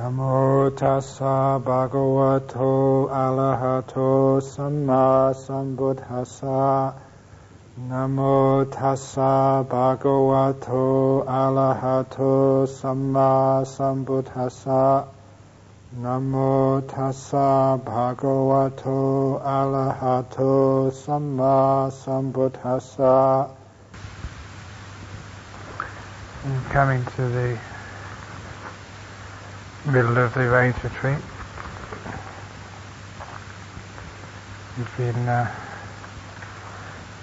Namo tassa bhagavato arahato samma sambuddhassa. Namo tassa bhagavato arahato samma sambuddhassa. Namo tassa bhagavato arahato samma sambuddhassa. Coming to the middle of the rains retreat. You've been uh,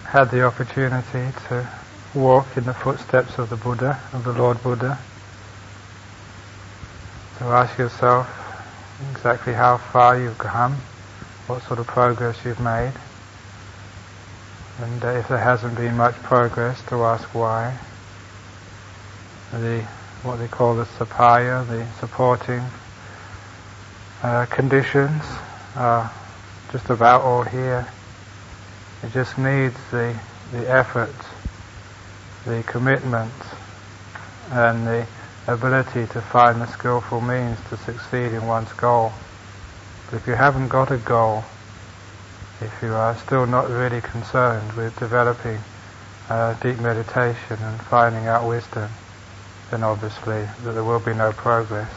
had the opportunity to walk in the footsteps of the Buddha, of the Lord Buddha. So ask yourself exactly how far you've come, what sort of progress you've made, and uh, if there hasn't been much progress, to ask why. The what they call the sapaya, the supporting uh, conditions, are just about all here. It just needs the, the effort, the commitment, and the ability to find the skillful means to succeed in one's goal. But if you haven't got a goal, if you are still not really concerned with developing uh, deep meditation and finding out wisdom, then obviously that there will be no progress.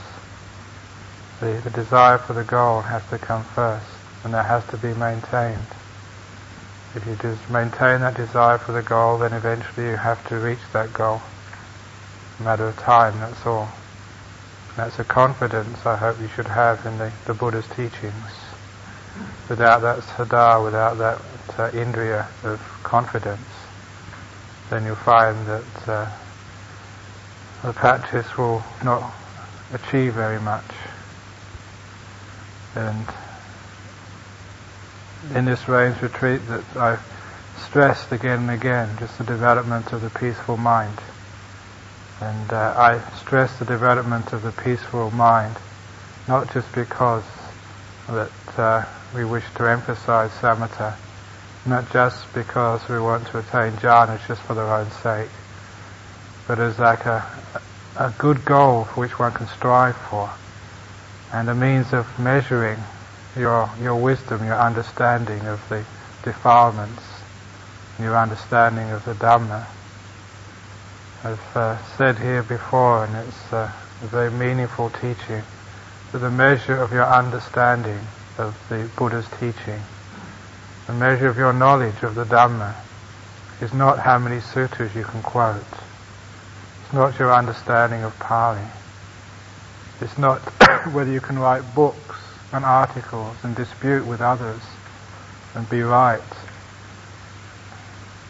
The, the desire for the goal has to come first, and that has to be maintained. If you just maintain that desire for the goal, then eventually you have to reach that goal. A matter of time, that's all. That's a confidence I hope you should have in the, the Buddha's teachings. Without that saddha, without that uh, indriya of confidence, then you'll find that uh, the practice will not achieve very much. And in this rains retreat that I've stressed again and again, just the development of the peaceful mind. And uh, I stress the development of the peaceful mind, not just because that uh, we wish to emphasize samatha, not just because we want to attain jhana just for their own sake, but as like a, a good goal for which one can strive for, and a means of measuring your your wisdom, your understanding of the defilements, your understanding of the Dhamma. I've uh, said here before, and it's uh, a very meaningful teaching, that the measure of your understanding of the Buddha's teaching, the measure of your knowledge of the Dhamma, is not how many sutras you can quote not your understanding of Pali. It's not whether you can write books and articles and dispute with others and be right.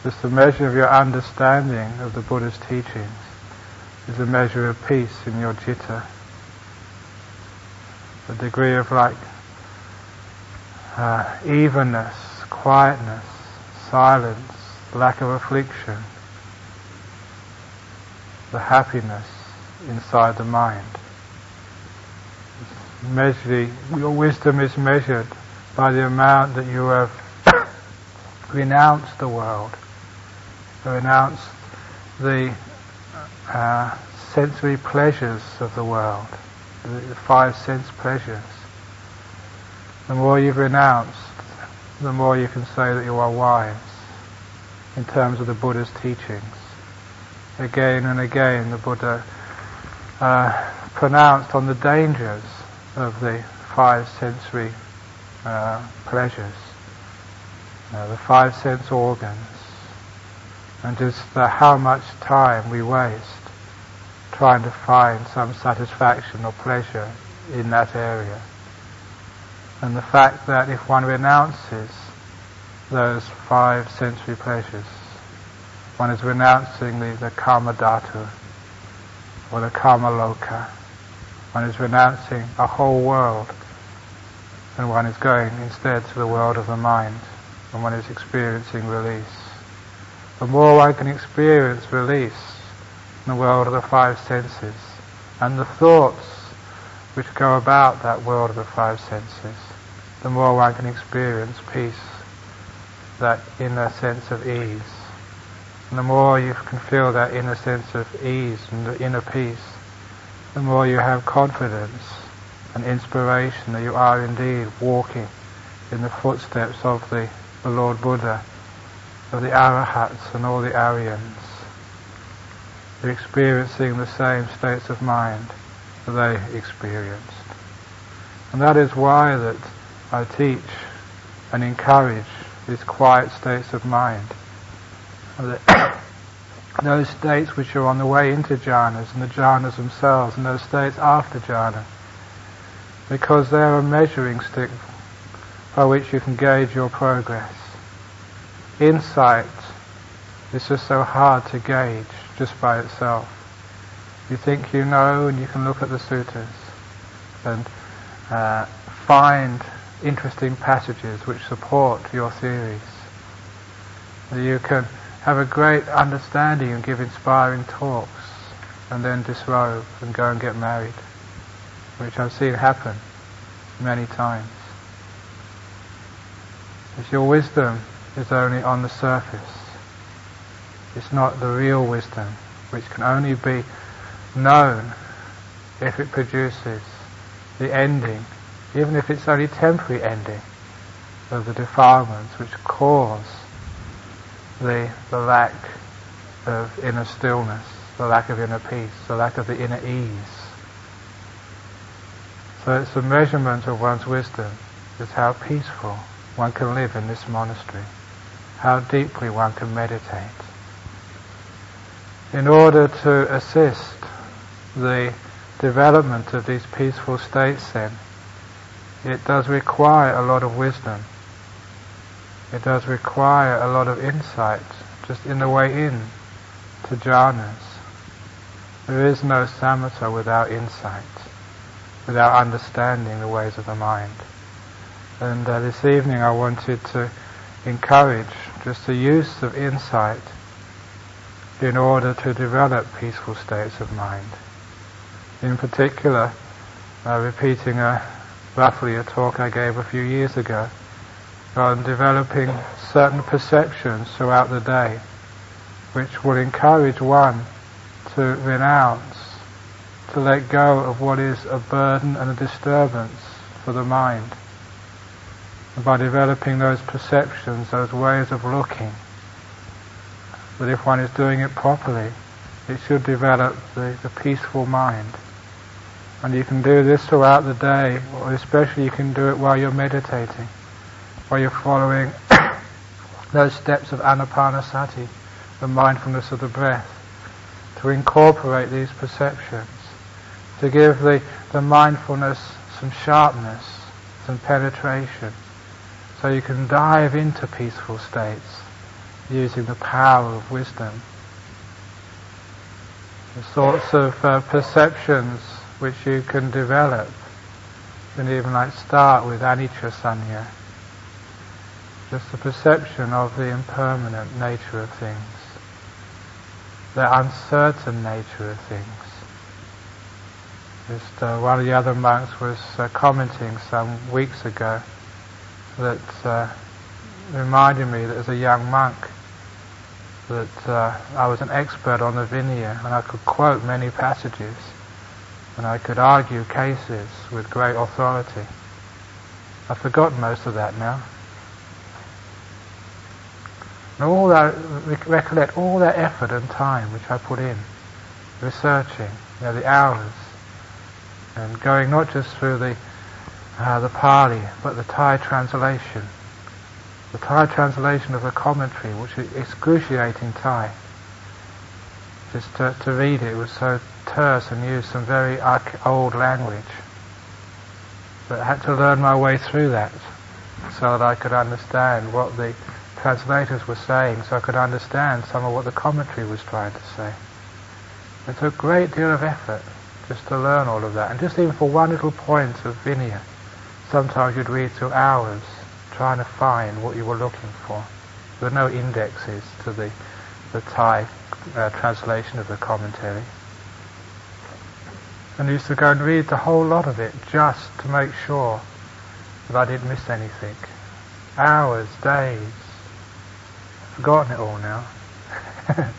It's the measure of your understanding of the Buddha's teachings is a measure of peace in your citta. A degree of like uh, evenness, quietness, silence, lack of affliction, the happiness inside the mind. Measuring, your wisdom is measured by the amount that you have renounced the world, renounced the uh, sensory pleasures of the world, the, the five sense pleasures. The more you've renounced, the more you can say that you are wise in terms of the Buddha's teachings again and again the Buddha uh, pronounced on the dangers of the five sensory uh, pleasures, the five sense organs, and just how much time we waste trying to find some satisfaction or pleasure in that area. And the fact that if one renounces those five sensory pleasures, one is renouncing the, the kama dhatu or the kama loka. One is renouncing a whole world and one is going instead to the world of the mind and one is experiencing release. The more one can experience release in the world of the five senses and the thoughts which go about that world of the five senses, the more one can experience peace, that inner sense of ease. And the more you can feel that inner sense of ease and the inner peace, the more you have confidence and inspiration that you are indeed walking in the footsteps of the, the Lord Buddha, of the Arahats and all the Aryans. You're experiencing the same states of mind that they experienced. And that is why that I teach and encourage these quiet states of mind. those states which are on the way into jhanas and the jhanas themselves and those states after jhana. Because they're a measuring stick by which you can gauge your progress. Insight is just so hard to gauge just by itself. You think you know and you can look at the suttas and uh, find interesting passages which support your theories. You can have a great understanding and give inspiring talks and then disrobe and go and get married, which I've seen happen many times. If your wisdom is only on the surface, it's not the real wisdom, which can only be known if it produces the ending, even if it's only temporary ending of the defilements which cause the, the lack of inner stillness, the lack of inner peace, the lack of the inner ease. So it's the measurement of one's wisdom is how peaceful one can live in this monastery, how deeply one can meditate. In order to assist the development of these peaceful states then, it does require a lot of wisdom it does require a lot of insight just in the way in to jhanas. There is no samatha without insight, without understanding the ways of the mind. And uh, this evening I wanted to encourage just the use of insight in order to develop peaceful states of mind. In particular, uh, repeating a, roughly a talk I gave a few years ago, on developing certain perceptions throughout the day, which will encourage one to renounce, to let go of what is a burden and a disturbance for the mind. And by developing those perceptions, those ways of looking, that if one is doing it properly, it should develop the, the peaceful mind. And you can do this throughout the day, or especially you can do it while you're meditating where you're following those steps of anapanasati, the mindfulness of the breath, to incorporate these perceptions, to give the, the mindfulness some sharpness, some penetration, so you can dive into peaceful states using the power of wisdom. The sorts of uh, perceptions which you can develop, you can even like start with anicca sanya, just the perception of the impermanent nature of things, the uncertain nature of things. Just uh, one of the other monks was uh, commenting some weeks ago that uh, reminded me that as a young monk that uh, I was an expert on the Vinaya and I could quote many passages and I could argue cases with great authority. I've forgotten most of that now. And all that, recollect all that effort and time which I put in, researching, you know, the hours, and going not just through the, uh, the Pali, but the Thai translation. The Thai translation of the commentary, which is excruciating Thai. Just to, to read it, it was so terse and used some very old language. But I had to learn my way through that so that I could understand what the translators were saying so I could understand some of what the commentary was trying to say. It took a great deal of effort just to learn all of that. And just even for one little point of Vinaya, sometimes you'd read through hours trying to find what you were looking for. There were no indexes to the, the Thai uh, translation of the commentary. And I used to go and read the whole lot of it just to make sure that I didn't miss anything. Hours, days, forgotten it all now.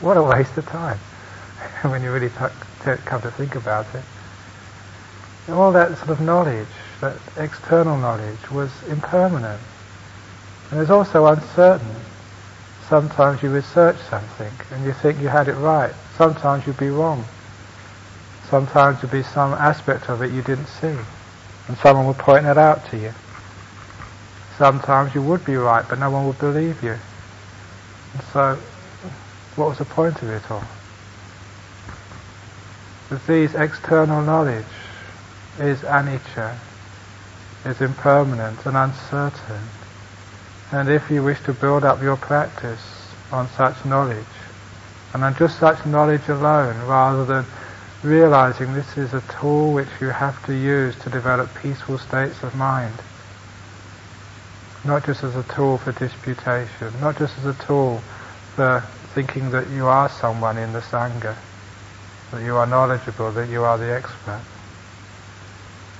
what a waste of time when you really t- t- come to think about it. all that sort of knowledge, that external knowledge, was impermanent. And it's also uncertain. Sometimes you research something and you think you had it right. Sometimes you'd be wrong. Sometimes there'd be some aspect of it you didn't see. And someone would point it out to you. Sometimes you would be right, but no one would believe you. So, what was the point of it all? With these external knowledge is anicca, is impermanent and uncertain. And if you wish to build up your practice on such knowledge, and on just such knowledge alone, rather than realizing this is a tool which you have to use to develop peaceful states of mind, not just as a tool for disputation, not just as a tool for thinking that you are someone in the Sangha, that you are knowledgeable, that you are the expert.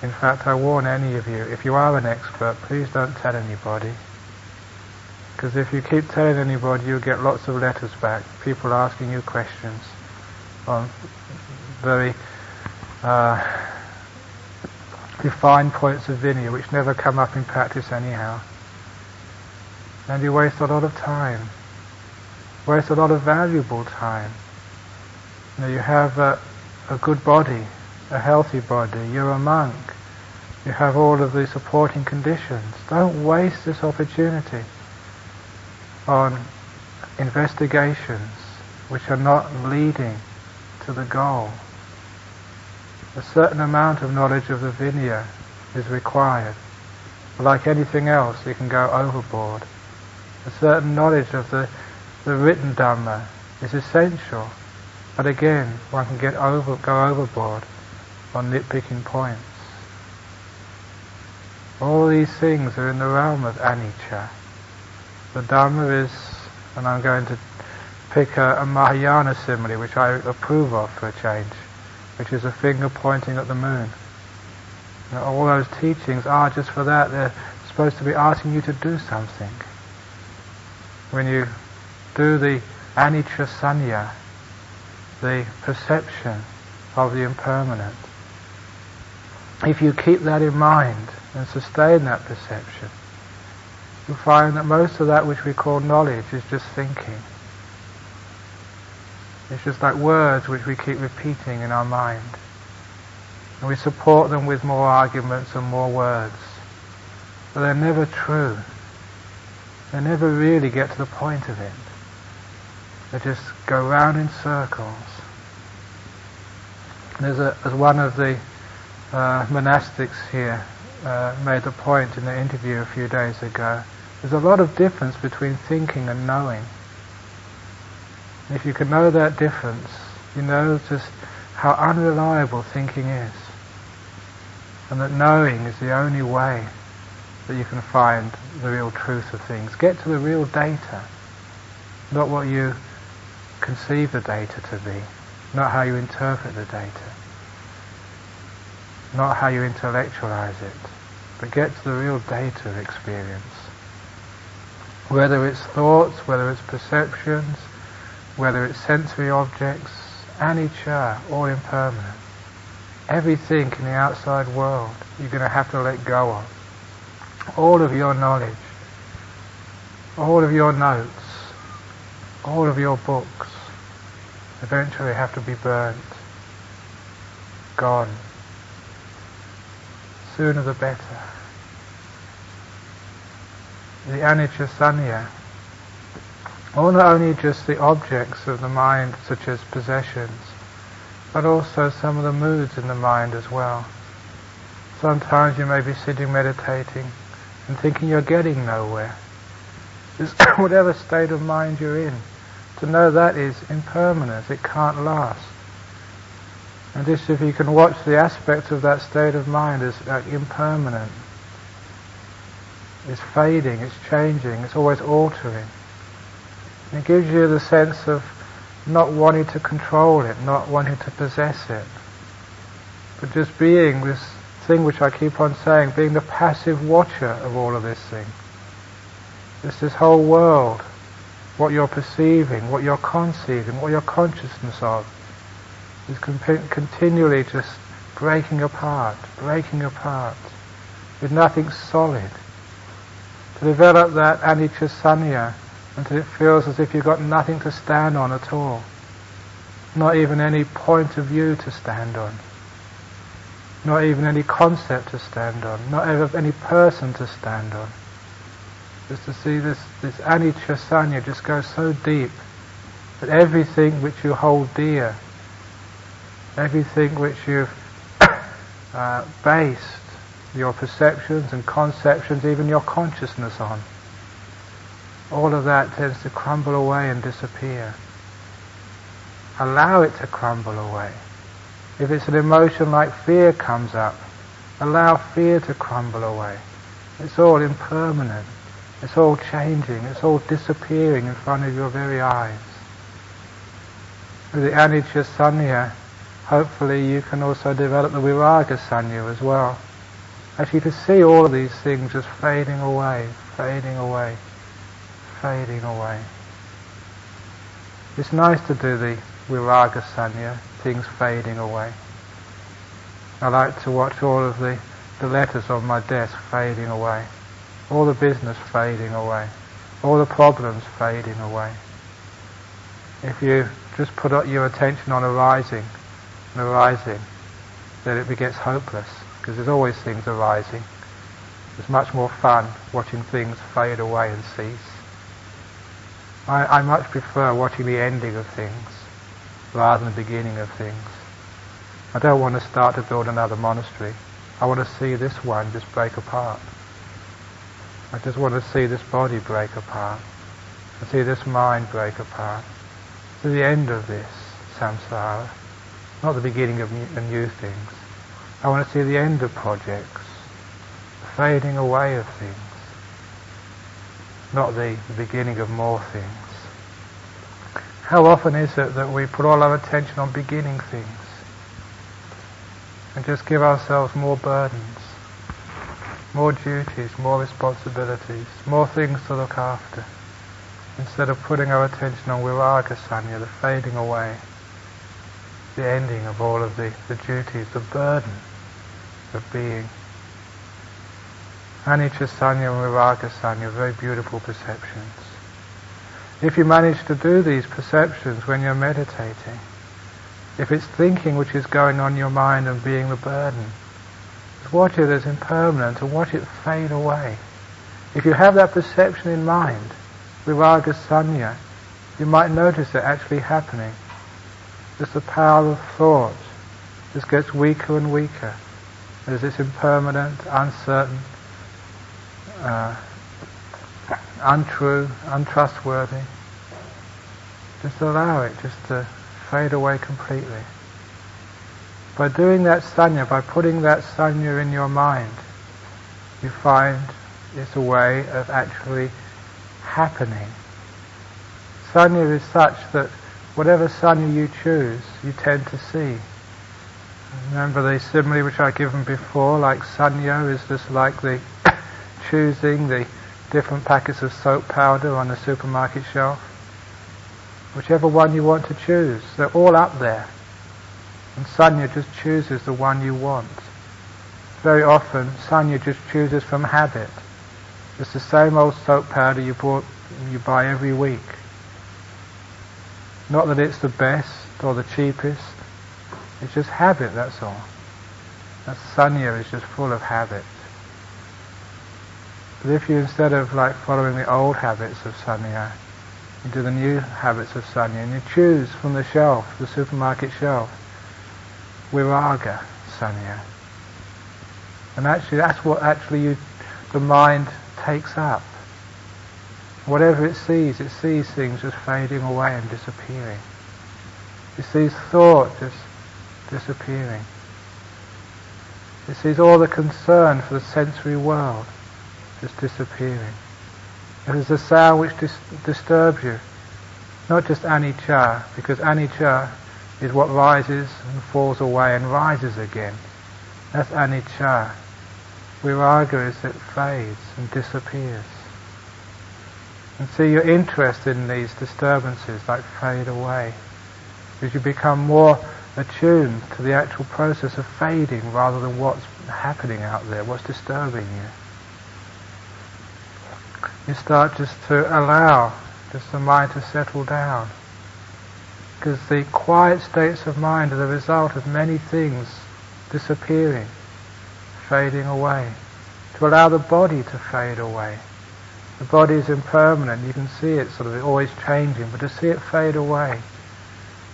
In fact, I warn any of you, if you are an expert, please don't tell anybody. Because if you keep telling anybody, you'll get lots of letters back, people asking you questions on very uh, defined points of Vinaya, which never come up in practice anyhow. And you waste a lot of time, waste a lot of valuable time. You, you have a, a good body, a healthy body, you're a monk, you have all of the supporting conditions. Don't waste this opportunity on investigations which are not leading to the goal. A certain amount of knowledge of the Vinaya is required. Like anything else, you can go overboard. A certain knowledge of the, the written Dhamma is essential. But again, one can get over, go overboard on nitpicking points. All these things are in the realm of anicca. The Dhamma is, and I'm going to pick a, a Mahayana simile, which I approve of for a change, which is a finger pointing at the moon. All those teachings are just for that. They're supposed to be asking you to do something. When you do the anicca the perception of the impermanent, if you keep that in mind and sustain that perception, you'll find that most of that which we call knowledge is just thinking. It's just like words which we keep repeating in our mind. And we support them with more arguments and more words. But they're never true. They never really get to the point of it. They just go round in circles. There's, a, one of the uh, monastics here uh, made the point in the interview a few days ago. There's a lot of difference between thinking and knowing. If you can know that difference, you know just how unreliable thinking is. And that knowing is the only way that you can find the real truth of things. Get to the real data, not what you conceive the data to be, not how you interpret the data not how you intellectualize it, but get to the real data of experience. Whether it's thoughts, whether it's perceptions, whether it's sensory objects, anicca, all impermanent. Everything in the outside world you're going to have to let go of. All of your knowledge, all of your notes, all of your books. Eventually have to be burnt, gone. Sooner the better. The anicca or not only just the objects of the mind such as possessions, but also some of the moods in the mind as well. Sometimes you may be sitting meditating and thinking you're getting nowhere. Just whatever state of mind you're in, to know that is impermanent, it can't last. And just if you can watch the aspects of that state of mind as like impermanent, it's fading, it's changing, it's always altering. And it gives you the sense of not wanting to control it, not wanting to possess it, but just being this thing which I keep on saying, being the passive watcher of all of this thing. It's this whole world, what you're perceiving, what you're conceiving, what your consciousness of is continually just breaking apart, breaking apart, with nothing solid. To develop that anicca until it feels as if you've got nothing to stand on at all. Not even any point of view to stand on. Not even any concept to stand on. Not even any person to stand on. Just to see this, this anicca just go so deep that everything which you hold dear, everything which you've uh, based your perceptions and conceptions, even your consciousness on, all of that tends to crumble away and disappear. Allow it to crumble away. If it's an emotion like fear comes up, allow fear to crumble away. It's all impermanent. It's all changing. It's all disappearing in front of your very eyes. With the anicca sanya, hopefully you can also develop the viraga sanya as well. Actually to see all of these things just fading away, fading away, fading away. It's nice to do the viraga sanya, things fading away. I like to watch all of the, the letters on my desk fading away, all the business fading away, all the problems fading away. If you just put your attention on arising and arising, then it gets hopeless because there's always things arising. It's much more fun watching things fade away and cease. I, I much prefer watching the ending of things rather than the beginning of things. I don't want to start to build another monastery. I want to see this one just break apart. I just want to see this body break apart. I see this mind break apart. To the end of this samsara, not the beginning of new, things. I want to see the end of projects, the fading away of things, not the beginning of more things. How often is it that we put all our attention on beginning things and just give ourselves more burdens, more duties, more responsibilities, more things to look after, instead of putting our attention on viraga sanya, the fading away, the ending of all of the, the duties, the burden of being. Anicca Sanya and Sanya very beautiful perceptions. If you manage to do these perceptions when you're meditating, if it's thinking which is going on in your mind and being the burden, watch it as impermanent and watch it fade away. If you have that perception in mind, Viraga Sanya, you might notice it actually happening. Just the power of thought just gets weaker and weaker. as this impermanent, uncertain, uh, untrue, untrustworthy. Just allow it just to fade away completely. By doing that sanya, by putting that sanya in your mind, you find it's a way of actually happening. Sanya is such that whatever sanya you choose, you tend to see. Remember the simile which I've given before, like Sanya is just like the choosing the different packets of soap powder on the supermarket shelf. Whichever one you want to choose, they're all up there. And Sanya just chooses the one you want. Very often, Sanya just chooses from habit. It's the same old soap powder you, bought, you buy every week. Not that it's the best or the cheapest, it's just habit, that's all. That sanya is just full of habit. But if you, instead of like following the old habits of sanya, you do the new habits of sanya, and you choose from the shelf, the supermarket shelf, viraga sanya. And actually, that's what actually you, the mind takes up. Whatever it sees, it sees things just fading away and disappearing. It sees thought just disappearing. It sees all the concern for the sensory world just disappearing. It is the sound which dis- disturbs you, not just anicca, because anicca is what rises and falls away and rises again. That's anicca. Viraga is it fades and disappears. And see your interest in these disturbances like fade away. As you become more attuned to the actual process of fading rather than what's happening out there, what's disturbing you. You start just to allow just the mind to settle down. Because the quiet states of mind are the result of many things disappearing, fading away. To allow the body to fade away. The body is impermanent, you can see it sort of always changing, but to see it fade away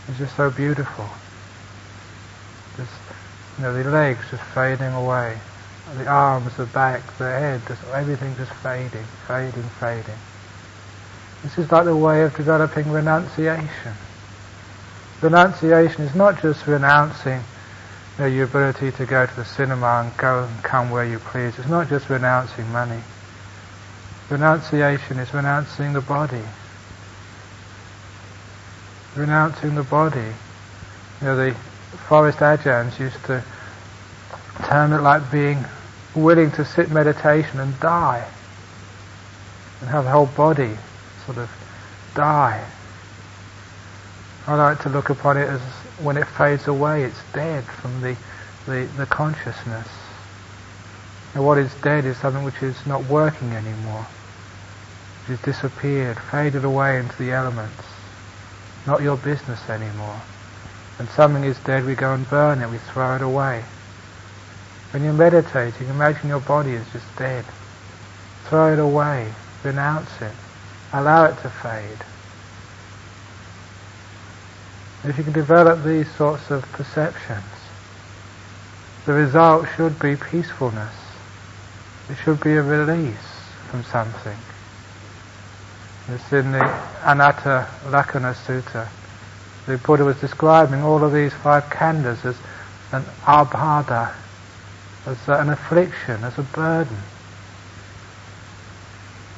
is just so beautiful. Just, you know, the legs just fading away, the arms, the back, the head, just everything just fading, fading, fading. This is like the way of developing renunciation. Renunciation is not just renouncing you know, your ability to go to the cinema and go and come where you please. It's not just renouncing money. Renunciation is renouncing the body. Renouncing the body. You know, the forest ajahns used to term it like being willing to sit meditation and die. And have the whole body sort of die. I like to look upon it as when it fades away, it's dead from the, the, the consciousness. And what is dead is something which is not working anymore, which has disappeared, faded away into the elements. Not your business anymore. When something is dead, we go and burn it, we throw it away. When you're meditating, imagine your body is just dead. Throw it away, renounce it, allow it to fade. If you can develop these sorts of perceptions, the result should be peacefulness. It should be a release from something. It's in the Anatta Lakkhana Sutta. The Buddha was describing all of these five khandhas as an abadha, as an affliction, as a burden.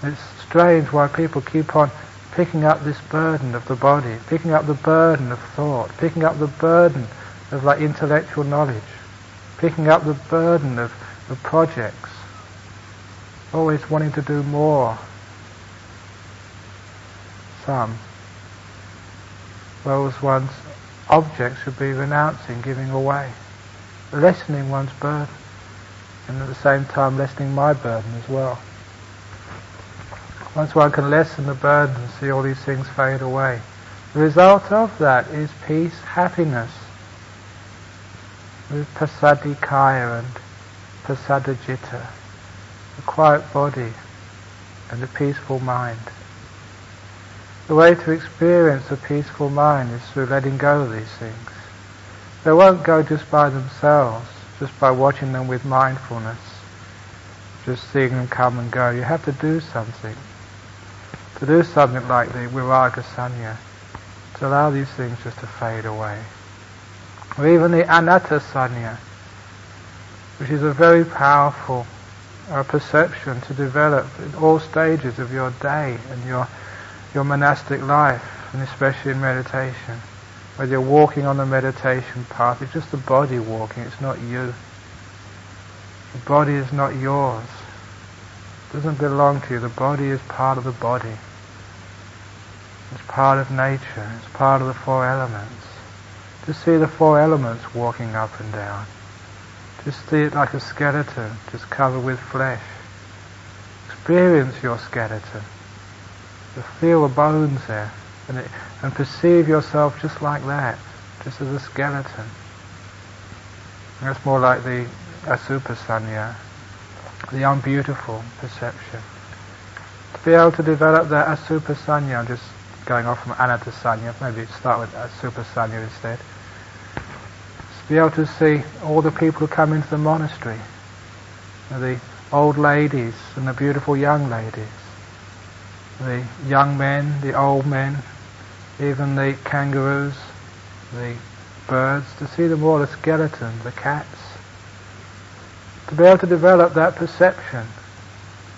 It's strange why people keep on picking up this burden of the body, picking up the burden of thought, picking up the burden of like intellectual knowledge, picking up the burden of, of projects, always wanting to do more. Some. Whereas one's objects should be renouncing, giving away, lessening one's burden, and at the same time lessening my burden as well. Once one can lessen the burden and see all these things fade away, the result of that is peace, happiness. With pasadikaya and pasadajita, a quiet body and a peaceful mind. The way to experience a peaceful mind is through letting go of these things. They won't go just by themselves, just by watching them with mindfulness, just seeing them come and go. You have to do something to do something like the Viraga Sanya, to allow these things just to fade away. Or even the Anatta Sanya, which is a very powerful uh, perception to develop in all stages of your day and your, your monastic life, and especially in meditation. Whether you're walking on the meditation path, it's just the body walking, it's not you. The body is not yours. It doesn't belong to you. The body is part of the body. It's part of nature. It's part of the four elements. Just see the four elements walking up and down. Just see it like a skeleton, just covered with flesh. Experience your skeleton. To feel the bones there. And, it, and perceive yourself just like that, just as a skeleton. And that's more like the asubhasanya, the unbeautiful perception. To be able to develop that asubhasanya, I'm just going off from anatta sanya, maybe start with asubhasanya instead. To be able to see all the people who come into the monastery, the old ladies and the beautiful young ladies, the young men, the old men, even the kangaroos, the birds, to see them all, as skeletons, the cats. To be able to develop that perception,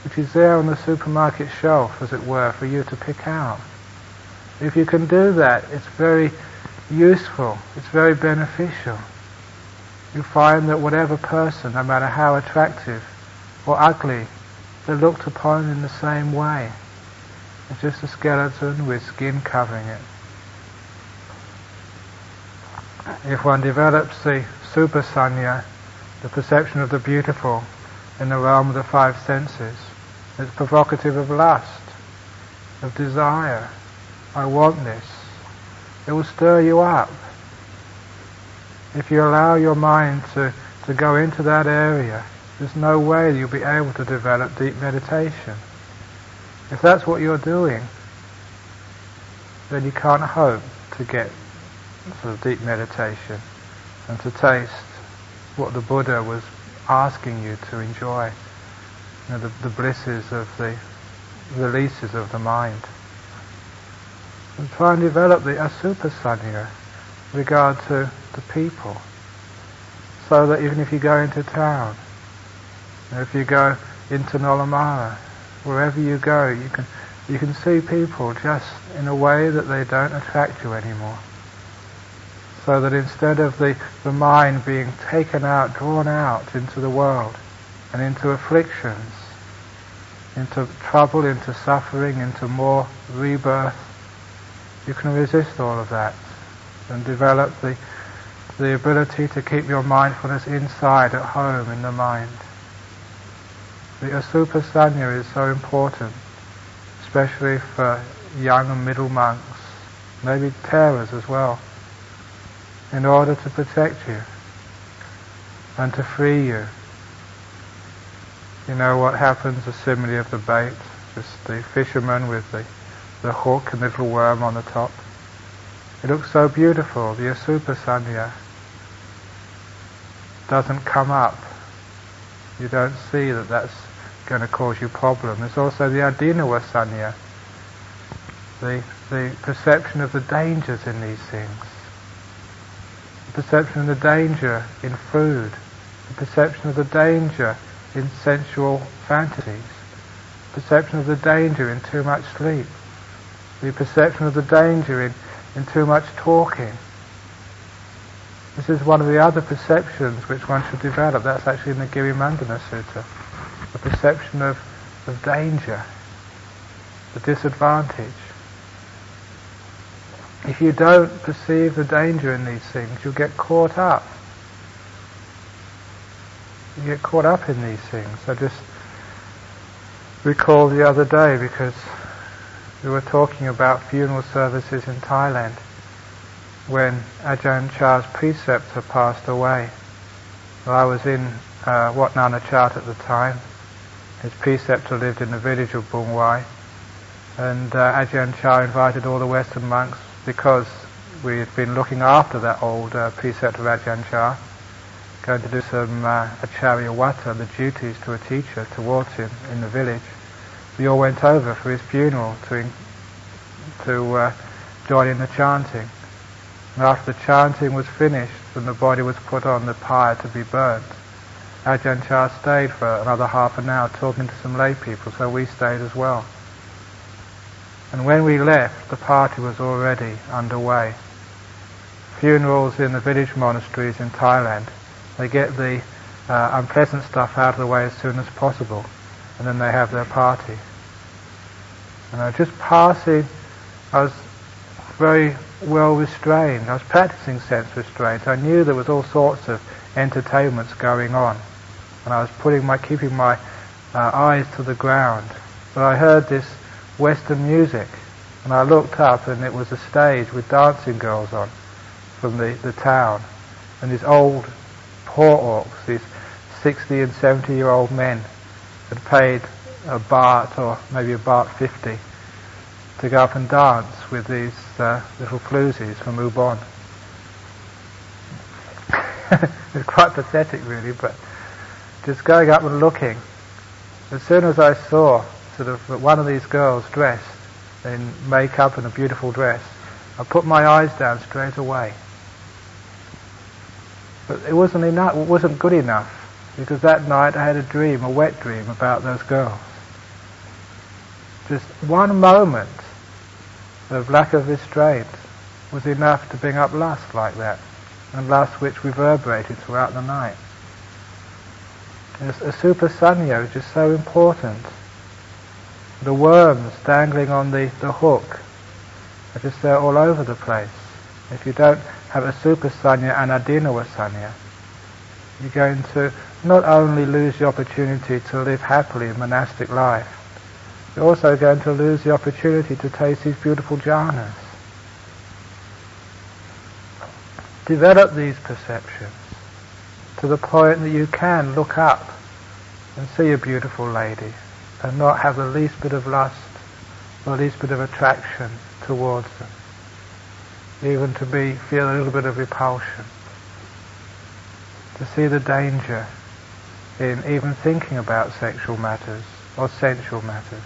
which is there on the supermarket shelf, as it were, for you to pick out. If you can do that, it's very useful, it's very beneficial. You find that whatever person, no matter how attractive or ugly, they're looked upon in the same way. It's just a skeleton with skin covering it. If one develops the subhasanya, the perception of the beautiful in the realm of the five senses, it's provocative of lust, of desire. I want this. It will stir you up. If you allow your mind to, to go into that area, there's no way you'll be able to develop deep meditation. If that's what you're doing, then you can't hope to get sort of deep meditation and to taste what the Buddha was asking you to enjoy, you know, the, the blisses of the releases of the mind. And try and develop the asubha sanya regard to the people, so that even if you go into town, if you go into Nollamara, wherever you go, you can you can see people just in a way that they don't attract you anymore. So that instead of the, the mind being taken out, drawn out into the world and into afflictions, into trouble, into suffering, into more rebirth, you can resist all of that and develop the, the ability to keep your mindfulness inside, at home, in the mind. The Asubha Sanya is so important especially for young and middle monks, maybe Theras as well, in order to protect you and to free you. You know what happens, the simile of the bait, just the fisherman with the, the hook and the little worm on the top. It looks so beautiful, the Asubha Sanya doesn't come up. You don't see that that's going to cause you problem. There's also the adinawa sanya, the, the perception of the dangers in these things, perception of the danger in food, the perception of the danger in sensual fantasies, perception of the danger in too much sleep, the perception of the danger in, in too much talking. This is one of the other perceptions which one should develop. That's actually in the Girimananda Sutta the perception of, of danger, the disadvantage. If you don't perceive the danger in these things, you'll get caught up. You get caught up in these things. I just recall the other day because we were talking about funeral services in Thailand when Ajahn Chah's preceptor passed away. Well, I was in uh, Wat Nana Chat at the time, his preceptor lived in the village of Bung Wai, and uh, Ajahn Chah invited all the Western monks because we had been looking after that old uh, preceptor of Ajahn Chah, going to do some uh, acharya wata, the duties to a teacher towards him in the village. We all went over for his funeral to to uh, join in the chanting. And after the chanting was finished and the body was put on the pyre to be burnt, Ajahn Chah stayed for another half an hour talking to some lay people, so we stayed as well. And when we left, the party was already underway. Funerals in the village monasteries in Thailand, they get the uh, unpleasant stuff out of the way as soon as possible, and then they have their party. And I was just passing, I was very well restrained. I was practicing sense restraint. I knew there was all sorts of entertainments going on and I was putting my, keeping my uh, eyes to the ground. But I heard this Western music, and I looked up, and it was a stage with dancing girls on from the, the town, and these old poor orcs, these 60 and 70 year old men, had paid a baht or maybe a baht 50 to go up and dance with these uh, little floozies from Ubon. it's quite pathetic, really, but just going up and looking. As soon as I saw sort of one of these girls dressed in makeup and a beautiful dress, I put my eyes down straight away. But it wasn't enough. It wasn't good enough because that night I had a dream, a wet dream about those girls. Just one moment of lack of restraint was enough to bring up lust like that, and lust which reverberated throughout the night. Asubha sanya is just so important. The worms dangling on the, the hook are just there all over the place. If you don't have asubha sanya and adinava sanya, you're going to not only lose the opportunity to live happily in monastic life, you're also going to lose the opportunity to taste these beautiful jhanas. Develop these perceptions to the point that you can look up and see a beautiful lady and not have the least bit of lust the least bit of attraction towards them. Even to be feel a little bit of repulsion. To see the danger in even thinking about sexual matters or sensual matters.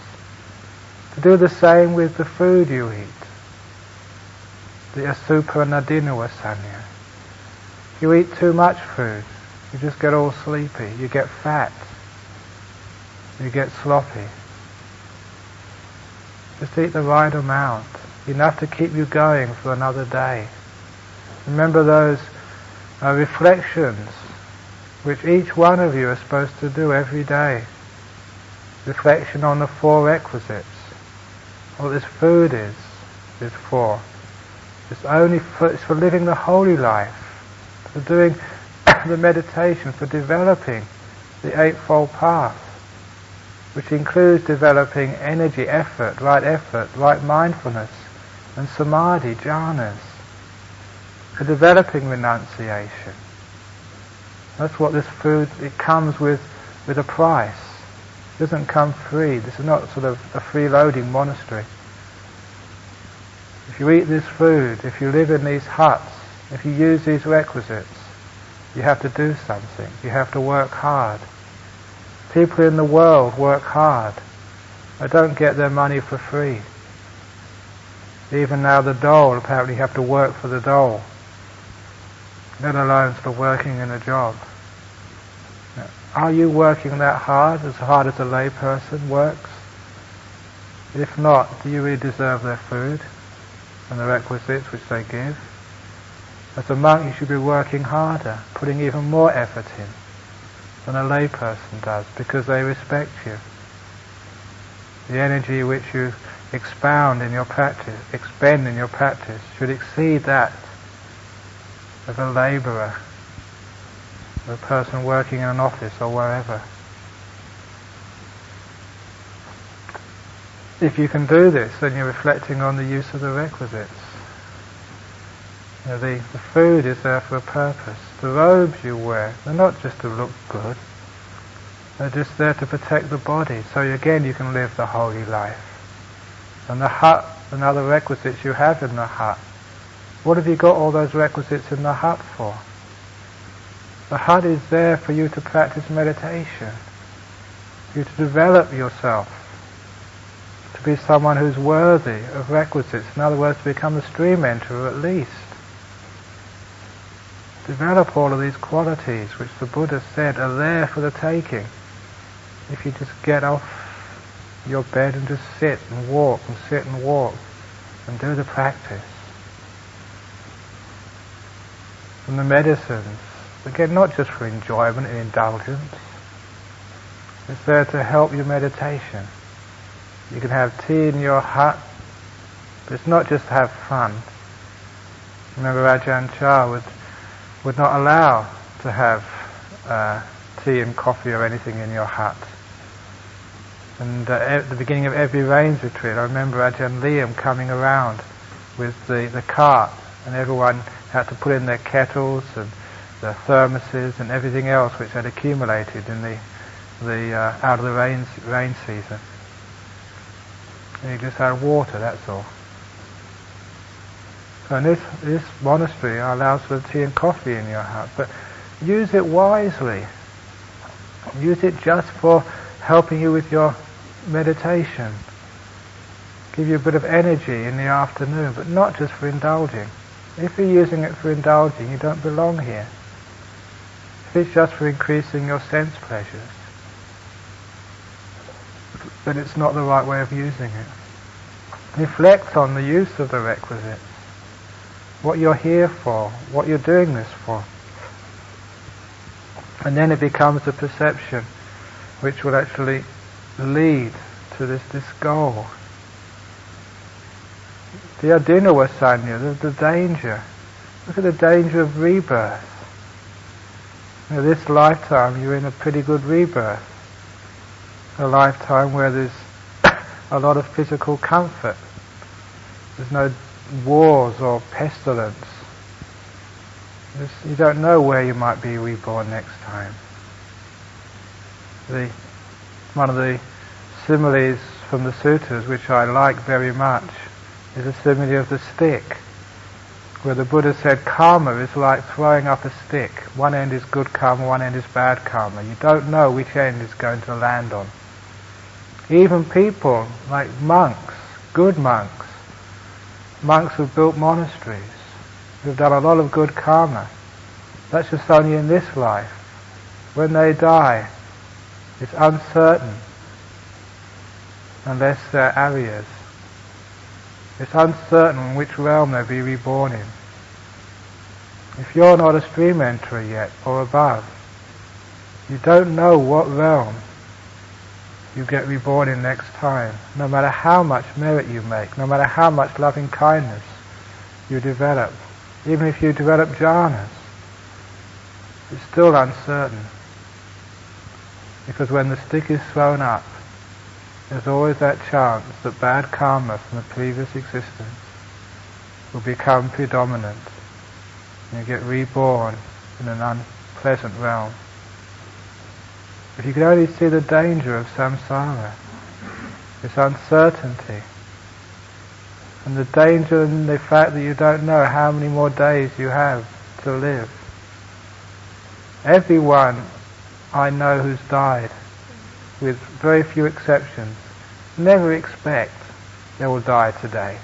To do the same with the food you eat. The asupa nadinava sanya. You eat too much food, you just get all sleepy, you get fat, you get sloppy. Just eat the right amount, enough to keep you going for another day. Remember those uh, reflections which each one of you is supposed to do every day. Reflection on the four requisites. What this food is, is for. It's only for, it's for living the holy life, for doing the meditation for developing the Eightfold Path, which includes developing energy, effort, right effort, right mindfulness, and samadhi, jhanas, for developing renunciation. That's what this food, it comes with, with a price. It doesn't come free. This is not sort of a freeloading monastery. If you eat this food, if you live in these huts, if you use these requisites, you have to do something. You have to work hard. People in the world work hard. They don't get their money for free. Even now the dole, apparently you have to work for the dole. Let alone for working in a job. Are you working that hard, as hard as a layperson works? If not, do you really deserve their food and the requisites which they give? As a monk, you should be working harder, putting even more effort in than a layperson does, because they respect you. The energy which you expound in your practice, expend in your practice, should exceed that of a laborer, of a person working in an office or wherever. If you can do this, then you're reflecting on the use of the requisites. You know, the, the food is there for a purpose. The robes you wear, they're not just to look good. They're just there to protect the body. So again, you can live the holy life. And the hut and other requisites you have in the hut. What have you got all those requisites in the hut for? The hut is there for you to practice meditation. For you to develop yourself. To be someone who's worthy of requisites. In other words, to become a stream enterer at least develop all of these qualities which the Buddha said are there for the taking. If you just get off your bed and just sit and walk and sit and walk and do the practice. And the medicines, again, not just for enjoyment and indulgence, it's there to help your meditation. You can have tea in your hut, but it's not just to have fun. Remember Ajahn Chah would would not allow to have uh, tea and coffee or anything in your hut. And uh, at the beginning of every rains retreat, I remember Ajahn Liam coming around with the, the cart, and everyone had to put in their kettles and the thermoses and everything else which had accumulated in the the uh, out of the rain rain season. And you just had water, that's all. So this, this monastery allows for tea and coffee in your hut, but use it wisely. Use it just for helping you with your meditation. Give you a bit of energy in the afternoon, but not just for indulging. If you're using it for indulging, you don't belong here. If it's just for increasing your sense pleasures, then it's not the right way of using it. Reflect on the use of the requisites what you're here for, what you're doing this for. And then it becomes a perception which will actually lead to this, this goal. The adinava sanya, the, the danger Look at the danger of rebirth. You know, this lifetime you're in a pretty good rebirth. A lifetime where there's a lot of physical comfort. There's no wars or pestilence. You don't know where you might be reborn next time. The, one of the similes from the sutras which I like very much is a simile of the stick where the Buddha said karma is like throwing up a stick. One end is good karma, one end is bad karma. You don't know which end is going to land on. Even people like monks, good monks, monks who've built monasteries, who've done a lot of good karma. That's just only in this life. When they die, it's uncertain unless they're Aryas. It's uncertain which realm they'll be reborn in. If you're not a stream enterer yet, or above, you don't know what realm you get reborn in next time, no matter how much merit you make, no matter how much loving kindness you develop, even if you develop jhanas, it's still uncertain. Because when the stick is thrown up, there's always that chance that bad karma from the previous existence will become predominant and you get reborn in an unpleasant realm. If you could only see the danger of samsara, this uncertainty, and the danger in the fact that you don't know how many more days you have to live. Everyone I know who's died with very few exceptions, never expect they will die today.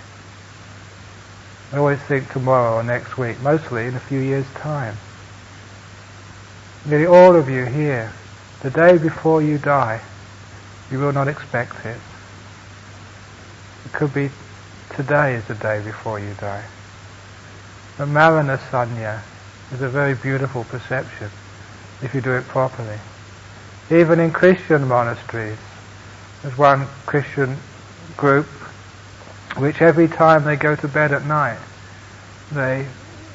I always think tomorrow or next week, mostly in a few years' time. Nearly all of you here, the day before you die, you will not expect it. It could be today is the day before you die. But Maranasanya is a very beautiful perception if you do it properly. Even in Christian monasteries, there's one Christian group which every time they go to bed at night, they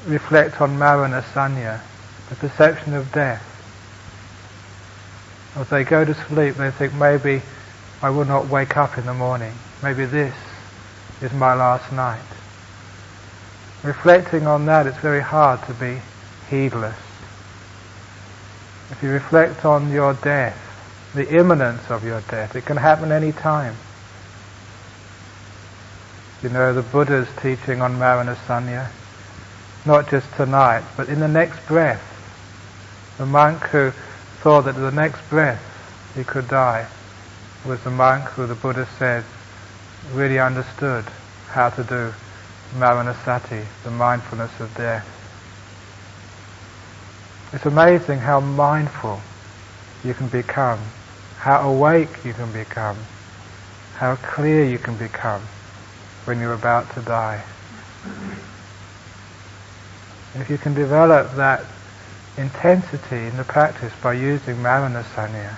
reflect on Maranasanya, the perception of death. As they go to sleep, they think maybe I will not wake up in the morning. Maybe this is my last night. Reflecting on that, it's very hard to be heedless. If you reflect on your death, the imminence of your death, it can happen any time. You know the Buddha's teaching on Maranasanya, not just tonight, but in the next breath. The monk who thought that the next breath he could die was the monk who the Buddha said really understood how to do Maranasati, the mindfulness of death. It's amazing how mindful you can become, how awake you can become, how clear you can become when you're about to die. If you can develop that intensity in the practice by using Maranasanya,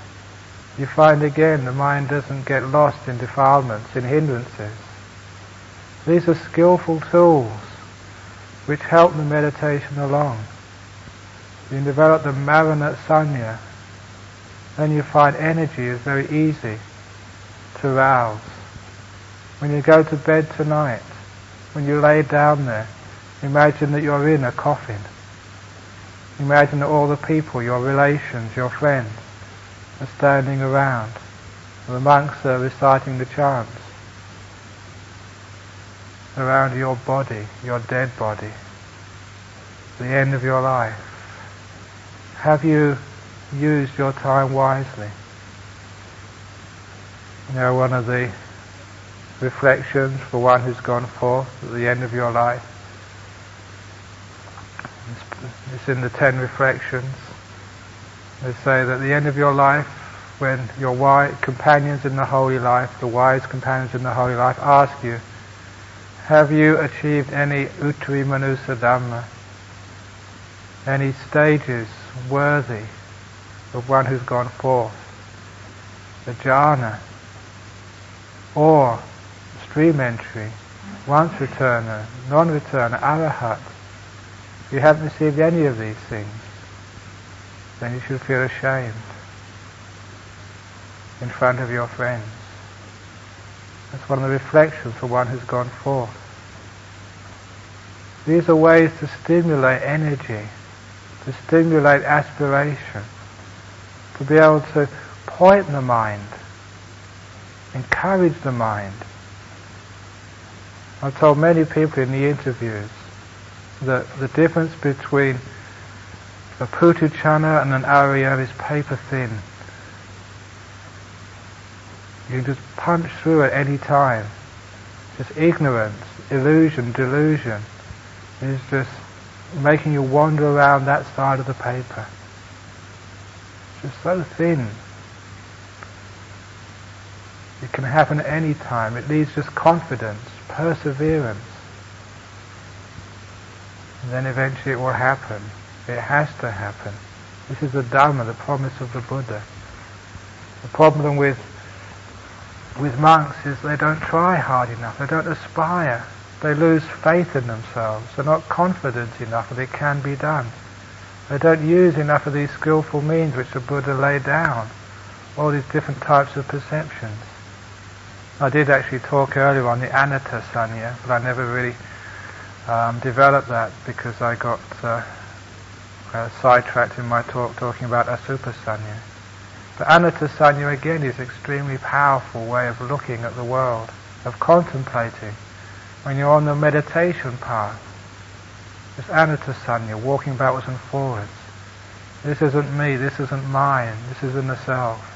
you find again the mind doesn't get lost in defilements, in hindrances. These are skillful tools which help the meditation along. You develop the Maranasanya, then you find energy is very easy to rouse. When you go to bed tonight, when you lay down there, imagine that you're in a coffin. Imagine all the people, your relations, your friends, are standing around. The monks are reciting the chants around your body, your dead body, the end of your life. Have you used your time wisely? You know, one of the reflections for one who's gone forth at the end of your life. It's in the ten reflections. They say that at the end of your life, when your wise companions in the holy life, the wise companions in the holy life, ask you, have you achieved any uttari manussa dhamma, any stages worthy of one who's gone forth, the jhana, or stream entry, once returner, non-returner, arahat. If you haven't received any of these things, then you should feel ashamed in front of your friends. That's one of the reflections for one who's gone forth. These are ways to stimulate energy, to stimulate aspiration, to be able to point the mind, encourage the mind. I've told many people in the interviews that the difference between a puthujjana and an arya is paper thin. You can just punch through at any time. Just ignorance, illusion, delusion is just making you wander around that side of the paper. It's just so thin. It can happen at any time. It needs just confidence, perseverance. Then eventually it will happen. It has to happen. This is the Dharma, the promise of the Buddha. The problem with with monks is they don't try hard enough. They don't aspire. They lose faith in themselves. They're not confident enough that it can be done. They don't use enough of these skillful means which the Buddha laid down. All these different types of perceptions. I did actually talk earlier on the anatta sanya, but I never really um, developed that because I got uh, uh, sidetracked in my talk talking about asubha sanya. But anatta sanya again is an extremely powerful way of looking at the world, of contemplating. When you're on the meditation path, it's anatta sanya, walking backwards and forwards. This isn't me, this isn't mine, this isn't the self.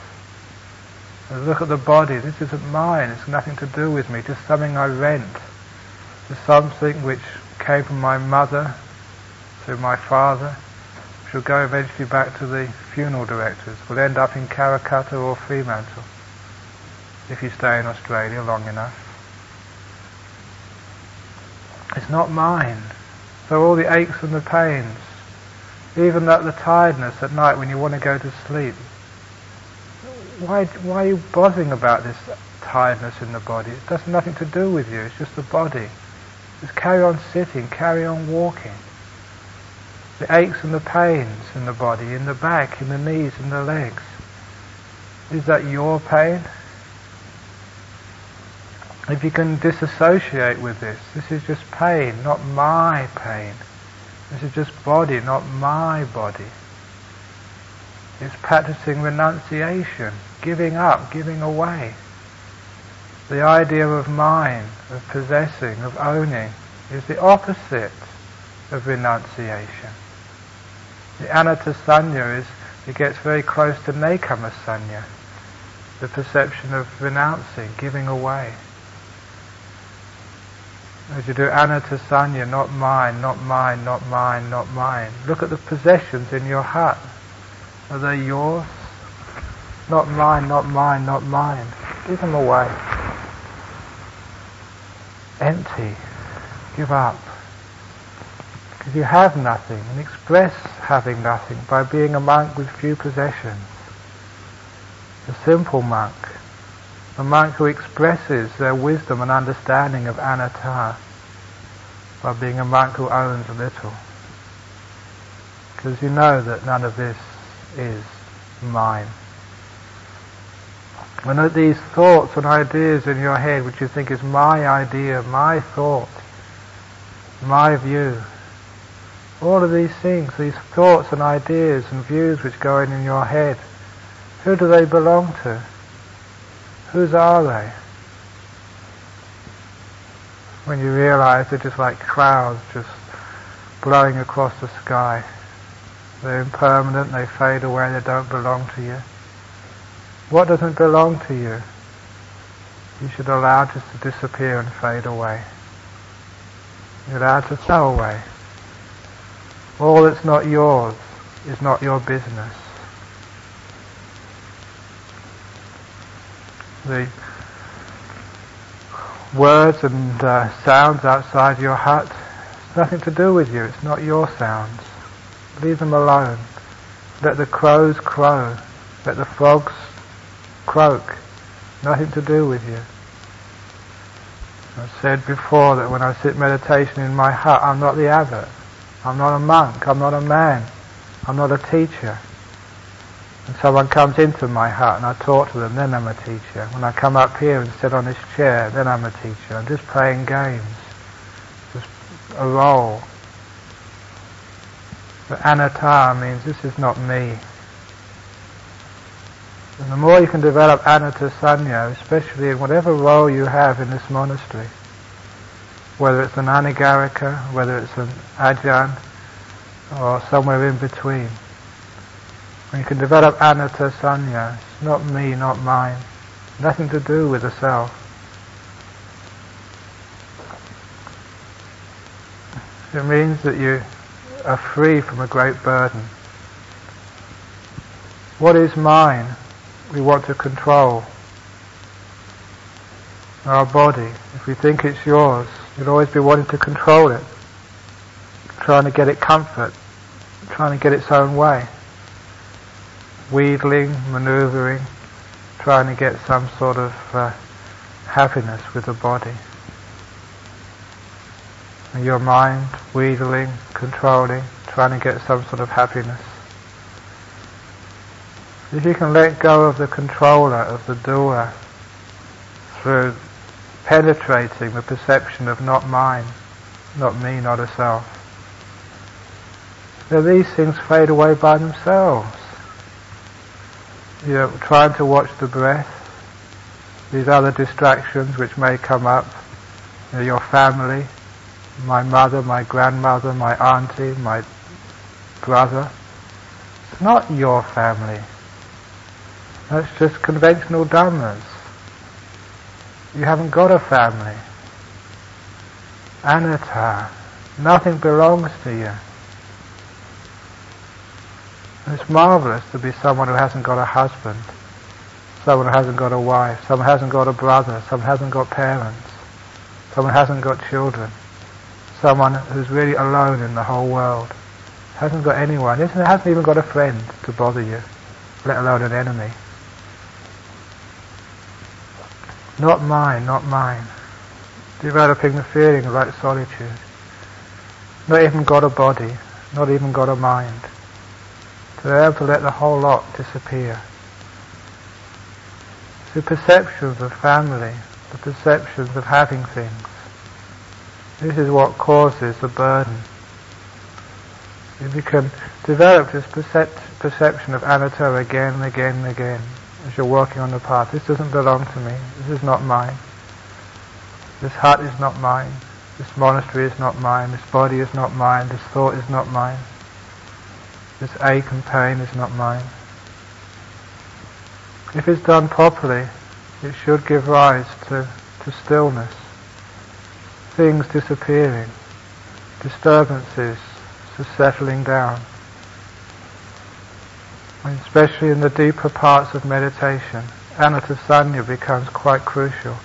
Look at the body. This isn't mine. It's nothing to do with me. Just something I rent. Just something which came from my mother to my father. Will go eventually back to the funeral directors. Will end up in Karrakatta or Fremantle if you stay in Australia long enough. It's not mine. So all the aches and the pains, even that the tiredness at night when you want to go to sleep, why, why are you bothering about this tiredness in the body? It has nothing to do with you. It's just the body. Just carry on sitting, carry on walking. The aches and the pains in the body, in the back, in the knees, in the legs. Is that your pain? If you can disassociate with this, this is just pain, not my pain. This is just body, not my body. It's practicing renunciation giving up, giving away. The idea of mine, of possessing, of owning, is the opposite of renunciation. The anattasanya is, it gets very close to nekkhammasanya, the perception of renouncing, giving away. As you do anattasanya, not mine, not mine, not mine, not mine. Look at the possessions in your heart. Are they yours? Not mine, not mine, not mine. Give them away. Empty. Give up. Because you have nothing and express having nothing by being a monk with few possessions. A simple monk. A monk who expresses their wisdom and understanding of anatta by being a monk who owns little. Because you know that none of this is mine. When these thoughts and ideas in your head, which you think is my idea, my thought, my view, all of these things, these thoughts and ideas and views which go in in your head, who do they belong to? Whose are they? When you realize they're just like clouds just blowing across the sky. They're impermanent, they fade away, they don't belong to you. What doesn't belong to you, you should allow just to disappear and fade away. You're allowed to throw away. All that's not yours is not your business. The words and uh, sounds outside your hut, it's nothing to do with you. It's not your sounds. Leave them alone. Let the crows crow. Let the frogs croak. Nothing to do with you. I've said before that when I sit meditation in my hut, I'm not the abbot. I'm not a monk. I'm not a man. I'm not a teacher. And someone comes into my hut and I talk to them, then I'm a teacher. When I come up here and sit on this chair, then I'm a teacher. I'm just playing games. Just a role. But anatta means this is not me. And the more you can develop anatta especially in whatever role you have in this monastery, whether it's an anagarika, whether it's an ajahn, or somewhere in between, when you can develop anatta sanya, it's not me, not mine, nothing to do with the self. It means that you are free from a great burden. What is mine? We want to control. Our body, if we think it's yours, you'll always be wanting to control it, trying to get it comfort, trying to get its own way wheedling, maneuvering, trying to get some sort of uh, happiness with the body. And your mind wheedling, controlling, trying to get some sort of happiness. If you can let go of the controller, of the doer, through penetrating the perception of not mine, not me, not a self, then these things fade away by themselves you know, trying to watch the breath, these other distractions which may come up, you know, your family, my mother, my grandmother, my auntie, my brother. It's not your family. That's just conventional dhammas. You haven't got a family. Anatta. Nothing belongs to you. It's marvelous to be someone who hasn't got a husband, someone who hasn't got a wife, someone who hasn't got a brother, someone who hasn't got parents, someone who hasn't got children, someone who's really alone in the whole world, hasn't got anyone, hasn't even got a friend to bother you, let alone an enemy. Not mine, not mine. Developing the feeling of that solitude. Not even got a body, not even got a mind to be able to let the whole lot disappear. The perceptions of family, the perceptions of having things, this is what causes the burden. If you can develop this percept- perception of anatta again and again and again as you're walking on the path, this doesn't belong to me, this is not mine. This hut is not mine, this monastery is not mine, this body is not mine, this thought is not mine. This ache and pain is not mine. If it's done properly, it should give rise to, to stillness, things disappearing, disturbances settling down. Especially in the deeper parts of meditation, anattasanya becomes quite crucial.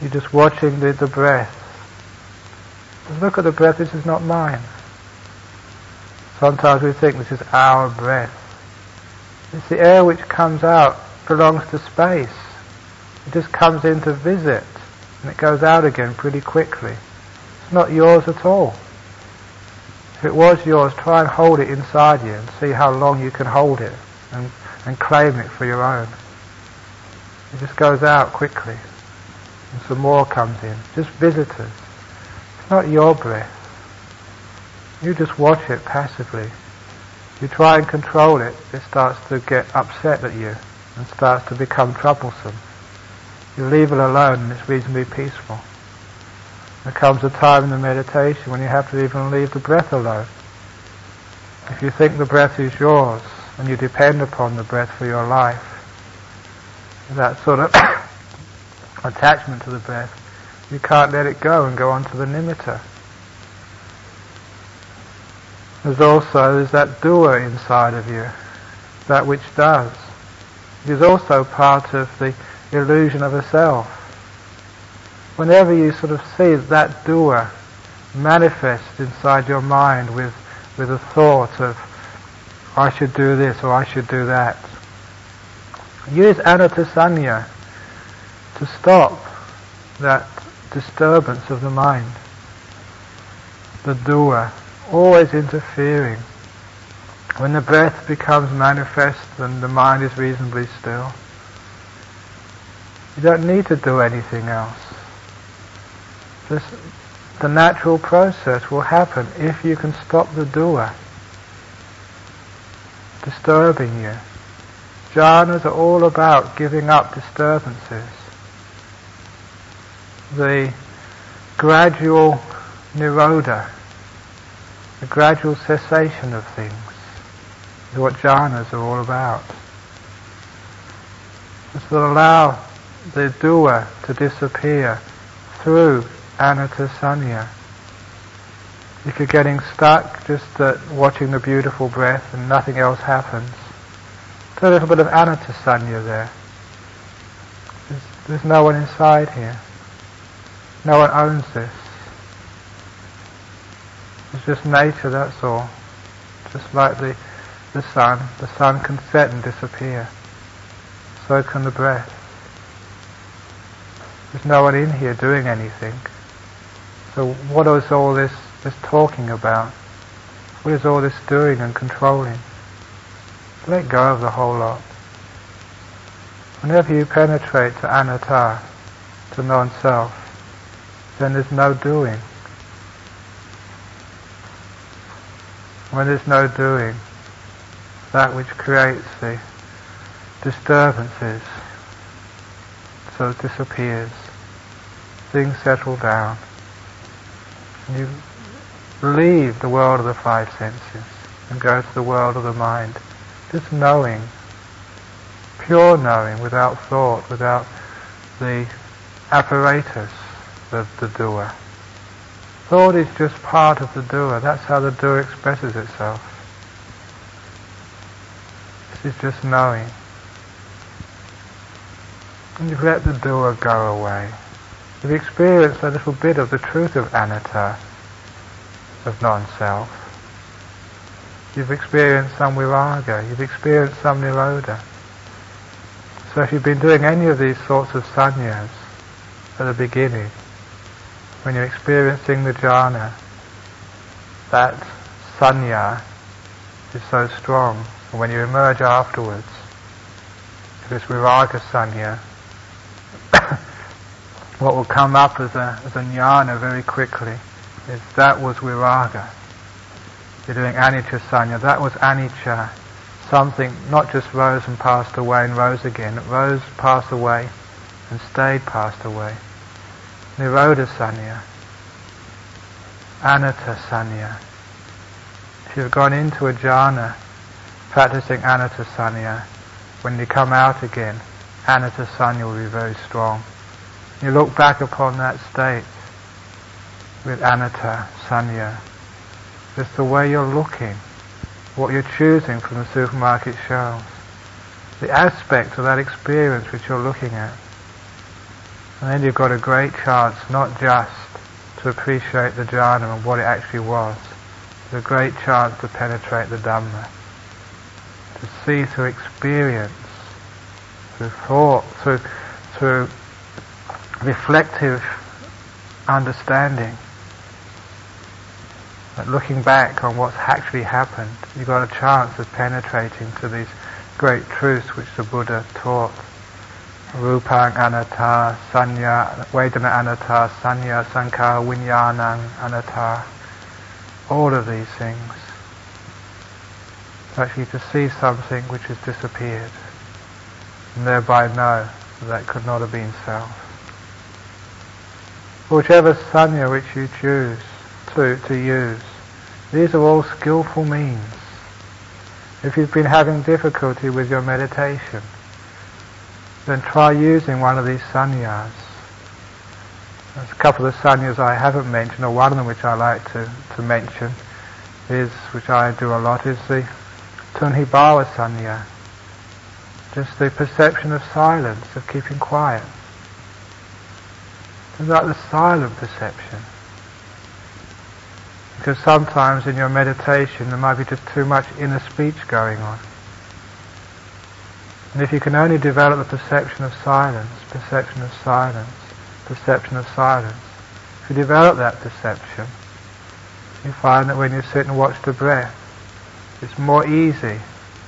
You're just watching the, the breath. Look at the breath, this is not mine. Sometimes we think this is our breath. It's the air which comes out belongs to space. It just comes in to visit and it goes out again pretty quickly. It's not yours at all. If it was yours, try and hold it inside you and see how long you can hold it and, and claim it for your own. It just goes out quickly and some more comes in. Just visitors. It's not your breath. You just watch it passively. You try and control it, it starts to get upset at you and starts to become troublesome. You leave it alone and it's reasonably peaceful. There comes a time in the meditation when you have to even leave the breath alone. If you think the breath is yours and you depend upon the breath for your life, that sort of attachment to the breath, you can't let it go and go on to the nimitta. There's also there's that doer inside of you, that which does. It is also part of the illusion of a self. Whenever you sort of see that doer manifest inside your mind with, with a thought of, I should do this or I should do that, use anattasanya to stop that disturbance of the mind. the doer, always interfering. When the breath becomes manifest and the mind is reasonably still, you don't need to do anything else. Just the natural process will happen if you can stop the doer disturbing you. Jhanas are all about giving up disturbances. The gradual nirodha, the gradual cessation of things, is what jhanas are all about. This will allow the doer to disappear through anatta If you're getting stuck just at watching the beautiful breath and nothing else happens, put a little bit of anatta there. There's, there's no one inside here. No one owns this. It's just nature, that's all. Just like the, the sun. The sun can set and disappear. So can the breath. There's no one in here doing anything. So what is all this, this talking about? What is all this doing and controlling? Let go of the whole lot. Whenever you penetrate to anatta, to non-self, then there's no doing. When there's no doing, that which creates the disturbances so disappears. Things settle down. You leave the world of the five senses and go to the world of the mind. Just knowing, pure knowing, without thought, without the apparatus of the doer. Thought is just part of the doer. That's how the doer expresses itself. This is just knowing. And you let the doer go away. You've experienced a little bit of the truth of anatta, of non-self. You've experienced some viraga, you've experienced some nirodha. So if you've been doing any of these sorts of sanyas at the beginning, when you're experiencing the jhana, that sanya is so strong. And when you emerge afterwards, this viraga sanya, what will come up as a, as a jnana very quickly is that was viraga. You're doing anicca sanya. That was anicca. Something not just rose and passed away and rose again. It rose, passed away, and stayed, passed away. Nirodha sanya. Anatta sanya. If you've gone into a jhana practicing anatta sanya, when you come out again, anatta sanya will be very strong. You look back upon that state with anatta, sanya. It's the way you're looking, what you're choosing from the supermarket shelves, the aspect of that experience which you're looking at. And then you've got a great chance not just to appreciate the jhana and what it actually was, but a great chance to penetrate the Dhamma, to see through experience, through thought, through, through reflective understanding. But looking back on what's actually happened, you've got a chance of penetrating to these great truths which the Buddha taught. Rupang anatta, sanya, Vedana anatta, sanya, sankhara, vinyanang anatta. All of these things. Actually to see something which has disappeared and thereby know that, that could not have been self whichever sanya which you choose to, to use. These are all skillful means. If you've been having difficulty with your meditation, then try using one of these sanyas. There's a couple of sanyas I haven't mentioned, or one of them which I like to, to mention is, which I do a lot, is the tunhibhava sanya. Just the perception of silence, of keeping quiet. Like the silent perception. Because sometimes in your meditation there might be just too much inner speech going on. And if you can only develop the perception of silence, perception of silence, perception of silence, if you develop that perception, you find that when you sit and watch the breath, it's more easy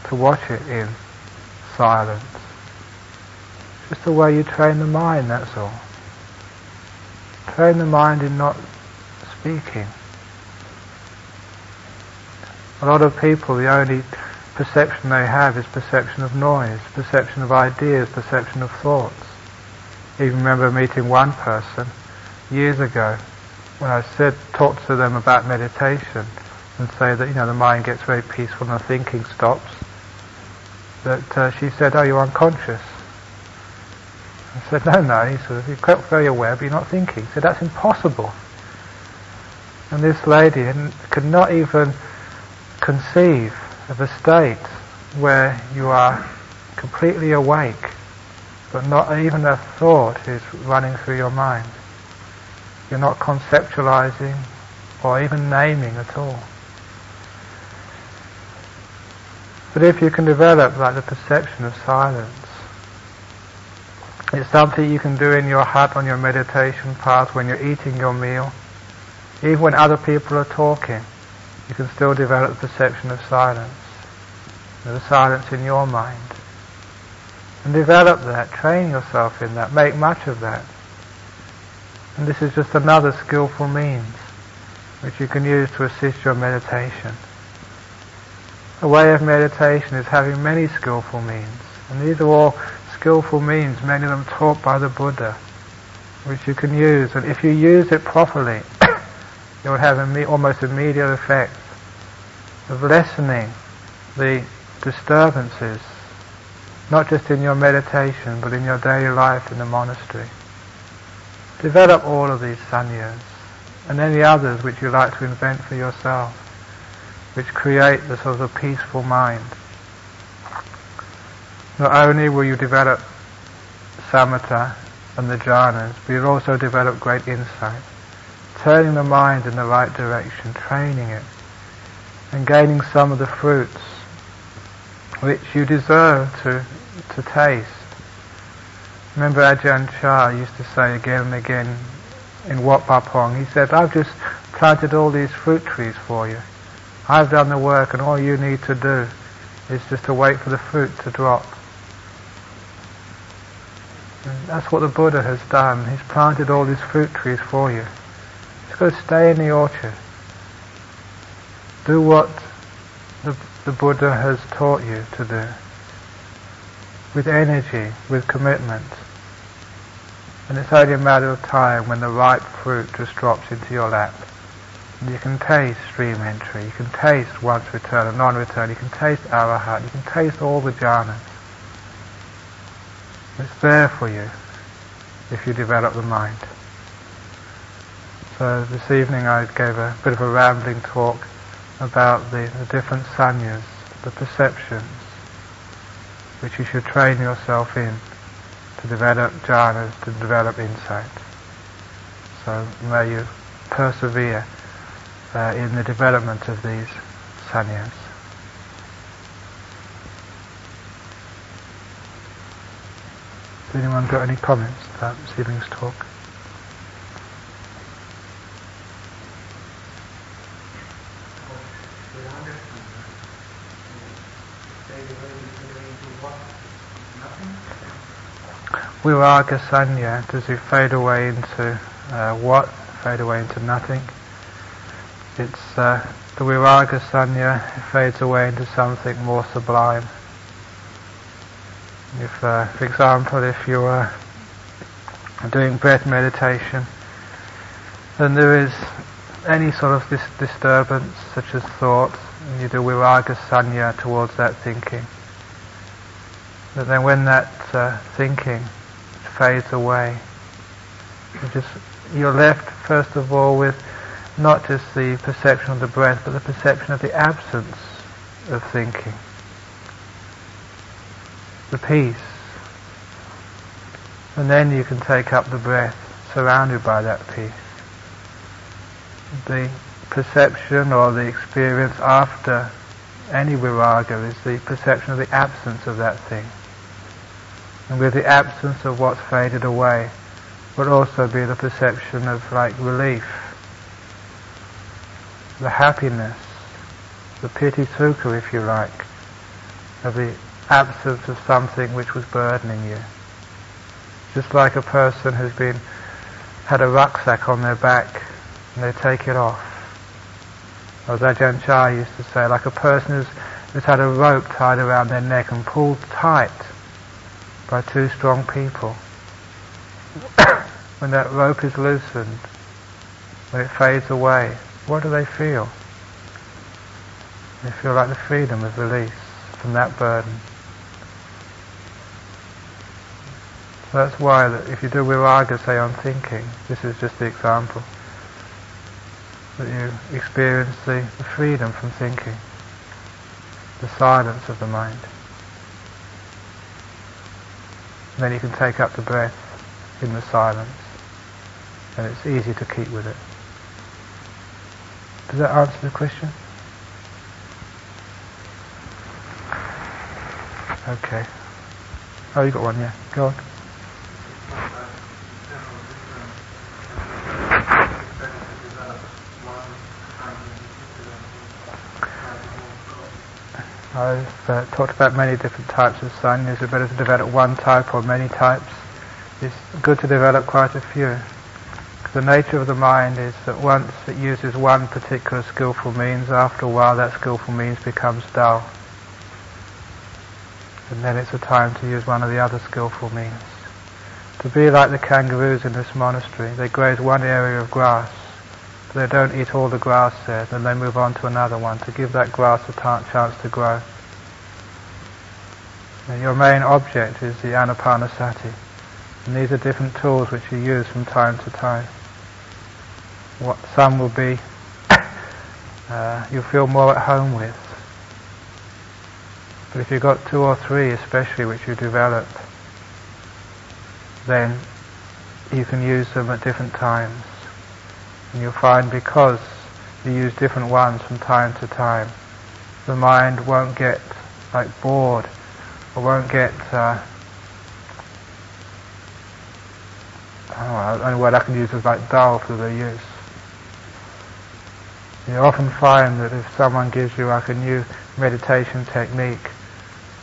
to watch it in silence. Just the way you train the mind, that's all. Train the mind in not speaking. A lot of people, the only perception they have is perception of noise, perception of ideas, perception of thoughts. I even remember meeting one person years ago when I said, talked to them about meditation and say that, you know, the mind gets very peaceful and the thinking stops, that uh, she said, oh, you're unconscious. I said, no, no. He said, you're very aware, but you're not thinking. He said, that's impossible. And this lady could not even conceive of a state where you are completely awake, but not even a thought is running through your mind. You're not conceptualizing or even naming at all. But if you can develop like the perception of silence, it's something you can do in your hut on your meditation path when you're eating your meal. Even when other people are talking, you can still develop the perception of silence. The silence in your mind. And develop that, train yourself in that, make much of that. And this is just another skillful means which you can use to assist your meditation. A way of meditation is having many skillful means. And these are all skillful means, many of them taught by the Buddha, which you can use. And if you use it properly, it will have an almost immediate effect of lessening the disturbances, not just in your meditation, but in your daily life in the monastery. Develop all of these sanyas, and any others which you like to invent for yourself, which create the sort of peaceful mind. Not only will you develop samatha and the jhanas, but you'll also develop great insight. Turning the mind in the right direction, training it, and gaining some of the fruits which you deserve to, to taste. Remember Ajahn Chah used to say again and again in Wat Pah Pong, he said, I've just planted all these fruit trees for you. I've done the work and all you need to do is just to wait for the fruit to drop. And that's what the Buddha has done. He's planted all these fruit trees for you. Just got to stay in the orchard. Do what the, the Buddha has taught you to do. With energy, with commitment. And it's only a matter of time when the ripe fruit just drops into your lap. And you can taste stream entry, you can taste once return and non-return, you can taste arahat, you can taste all the jhanas. It's there for you if you develop the mind. So this evening I gave a bit of a rambling talk about the, the different sanyas, the perceptions, which you should train yourself in to develop jhanas, to develop insight. So may you persevere uh, in the development of these sanyas. Has anyone got any comments about this evening's talk? Viraga Sanya, does it fade away into uh, what? Fade away into nothing. It's uh, the Viraga Sanya fades away into something more sublime. If, uh, for example, if you are doing breath meditation, and there is any sort of dis- disturbance, such as thoughts, and you do viraga sanya towards that thinking, but then when that uh, thinking fades away, you just you're left first of all with not just the perception of the breath, but the perception of the absence of thinking the peace. And then you can take up the breath surrounded by that peace. The perception or the experience after any viraga is the perception of the absence of that thing. And with the absence of what's faded away would also be the perception of like relief. the happiness, the piti sukha, if you like, of the absence of something which was burdening you. Just like a person who's been had a rucksack on their back and they take it off. As Ajahn Chah used to say, like a person who's, who's had a rope tied around their neck and pulled tight by two strong people. when that rope is loosened, when it fades away, what do they feel? They feel like the freedom of release from that burden. So that's why that if you do viraga, say on thinking, this is just the example, that you experience the, the freedom from thinking, the silence of the mind. And then you can take up the breath in the silence, and it's easy to keep with it. Does that answer the question? Okay. Oh, you got one, yeah. Go on. I've uh, talked about many different types of sanya. Is it better to develop one type or many types? It's good to develop quite a few. The nature of the mind is that once it uses one particular skillful means, after a while that skillful means becomes dull and then it's a time to use one of the other skillful means. To be like the kangaroos in this monastery, they graze one area of grass, but they don't eat all the grass there, then they move on to another one to give that grass a t- chance to grow. And your main object is the anapanasati, and these are different tools which you use from time to time. What some will be, uh, you feel more at home with but if you've got two or three especially which you develop, then you can use them at different times. And you'll find because you use different ones from time to time, the mind won't get like bored or won't get uh, the only word I can use is like dull for the use. You often find that if someone gives you like a new meditation technique,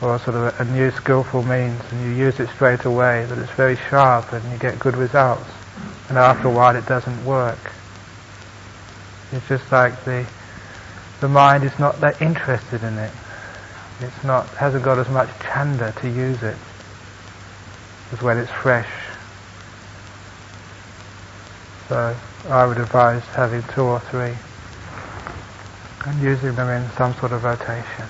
or sort of a, a new skillful means and you use it straight away, that it's very sharp and you get good results. And after a while it doesn't work. It's just like the the mind is not that interested in it. It's not hasn't got as much chanda to use it as when it's fresh. So I would advise having two or three and using them in some sort of rotation.